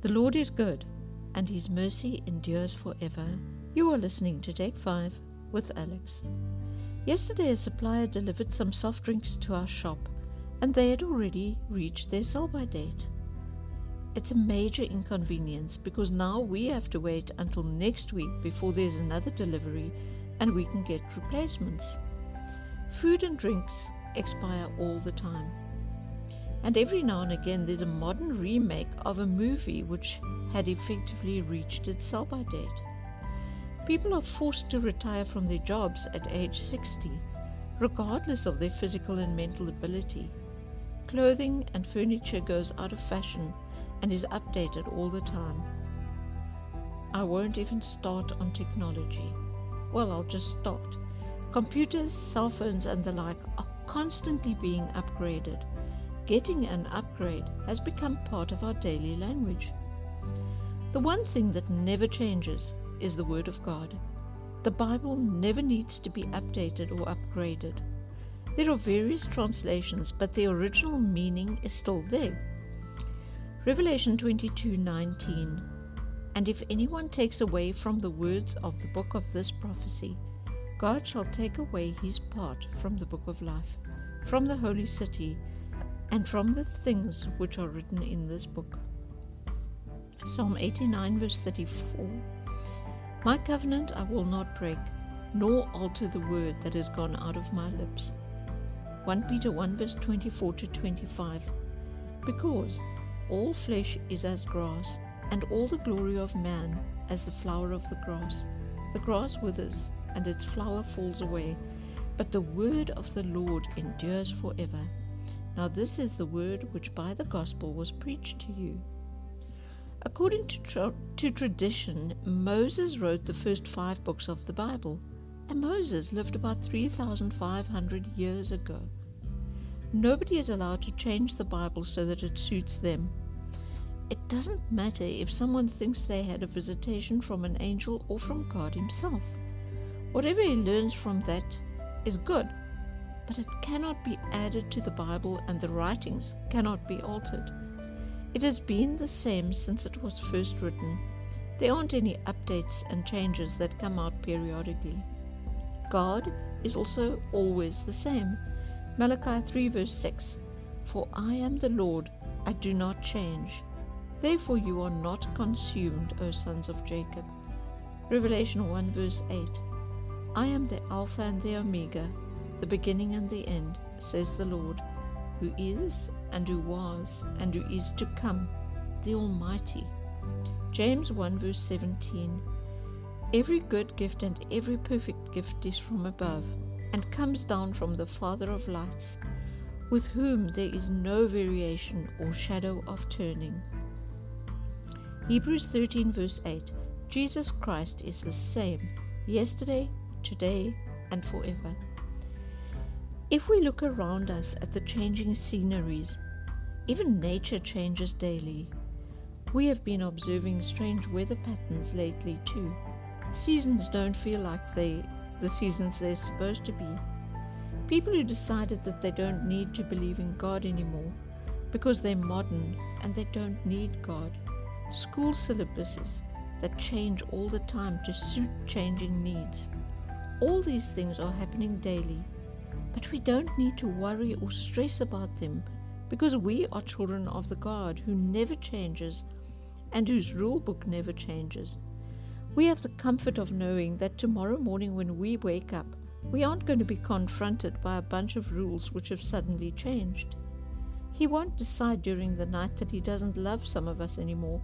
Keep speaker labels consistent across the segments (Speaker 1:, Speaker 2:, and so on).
Speaker 1: The Lord is good, and his mercy endures forever. You are listening to Take 5 with Alex. Yesterday, a supplier delivered some soft drinks to our shop, and they had already reached their sell by date. It's a major inconvenience because now we have to wait until next week before there's another delivery and we can get replacements. Food and drinks expire all the time. And every now and again, there's a modern remake of a movie which had effectively reached its sell by date. People are forced to retire from their jobs at age 60, regardless of their physical and mental ability. Clothing and furniture goes out of fashion and is updated all the time. I won't even start on technology. Well, I'll just start. Computers, cell phones, and the like are constantly being upgraded. Getting an upgrade has become part of our daily language. The one thing that never changes is the Word of God. The Bible never needs to be updated or upgraded. There are various translations, but the original meaning is still there. Revelation 22:19 And if anyone takes away from the words of the book of this prophecy, God shall take away his part from the book of life, from the holy city, and from the things which are written in this book. Psalm 89, verse 34 My covenant I will not break, nor alter the word that has gone out of my lips. 1 Peter 1, verse 24 to 25 Because all flesh is as grass, and all the glory of man as the flower of the grass. The grass withers, and its flower falls away, but the word of the Lord endures forever. Now, this is the word which by the gospel was preached to you. According to, tra- to tradition, Moses wrote the first five books of the Bible, and Moses lived about 3,500 years ago. Nobody is allowed to change the Bible so that it suits them. It doesn't matter if someone thinks they had a visitation from an angel or from God Himself. Whatever he learns from that is good, but it cannot be added to the Bible and the writings cannot be altered. It has been the same since it was first written. There aren't any updates and changes that come out periodically. God is also always the same. Malachi 3 verse 6 For I am the Lord, I do not change. Therefore you are not consumed, O sons of Jacob. Revelation 1 verse 8 I am the Alpha and the Omega, the beginning and the end, says the Lord, who is, and who was, and who is to come, the Almighty. James 1 verse 17 Every good gift and every perfect gift is from above, and comes down from the Father of lights, with whom there is no variation or shadow of turning. Hebrews 13 verse 8 Jesus Christ is the same yesterday, today, and forever. If we look around us at the changing sceneries, even nature changes daily. We have been observing strange weather patterns lately too. Seasons don't feel like they the seasons they're supposed to be. People who decided that they don't need to believe in God anymore because they're modern and they don't need God. School syllabuses that change all the time to suit changing needs. All these things are happening daily, but we don't need to worry or stress about them because we are children of the God who never changes and whose rule book never changes. We have the comfort of knowing that tomorrow morning when we wake up, we aren't going to be confronted by a bunch of rules which have suddenly changed. He won't decide during the night that he doesn't love some of us anymore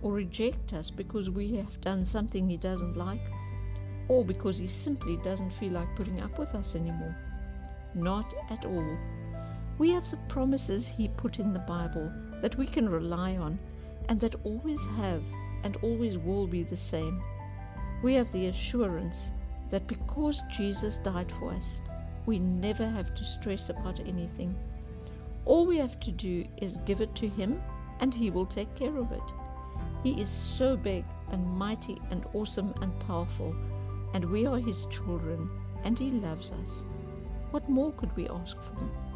Speaker 1: or reject us because we have done something he doesn't like or because he simply doesn't feel like putting up with us anymore. Not at all. We have the promises he put in the Bible that we can rely on and that always have and always will be the same. We have the assurance that because Jesus died for us, we never have to stress about anything. All we have to do is give it to Him and He will take care of it. He is so big and mighty and awesome and powerful, and we are His children, and He loves us. What more could we ask for?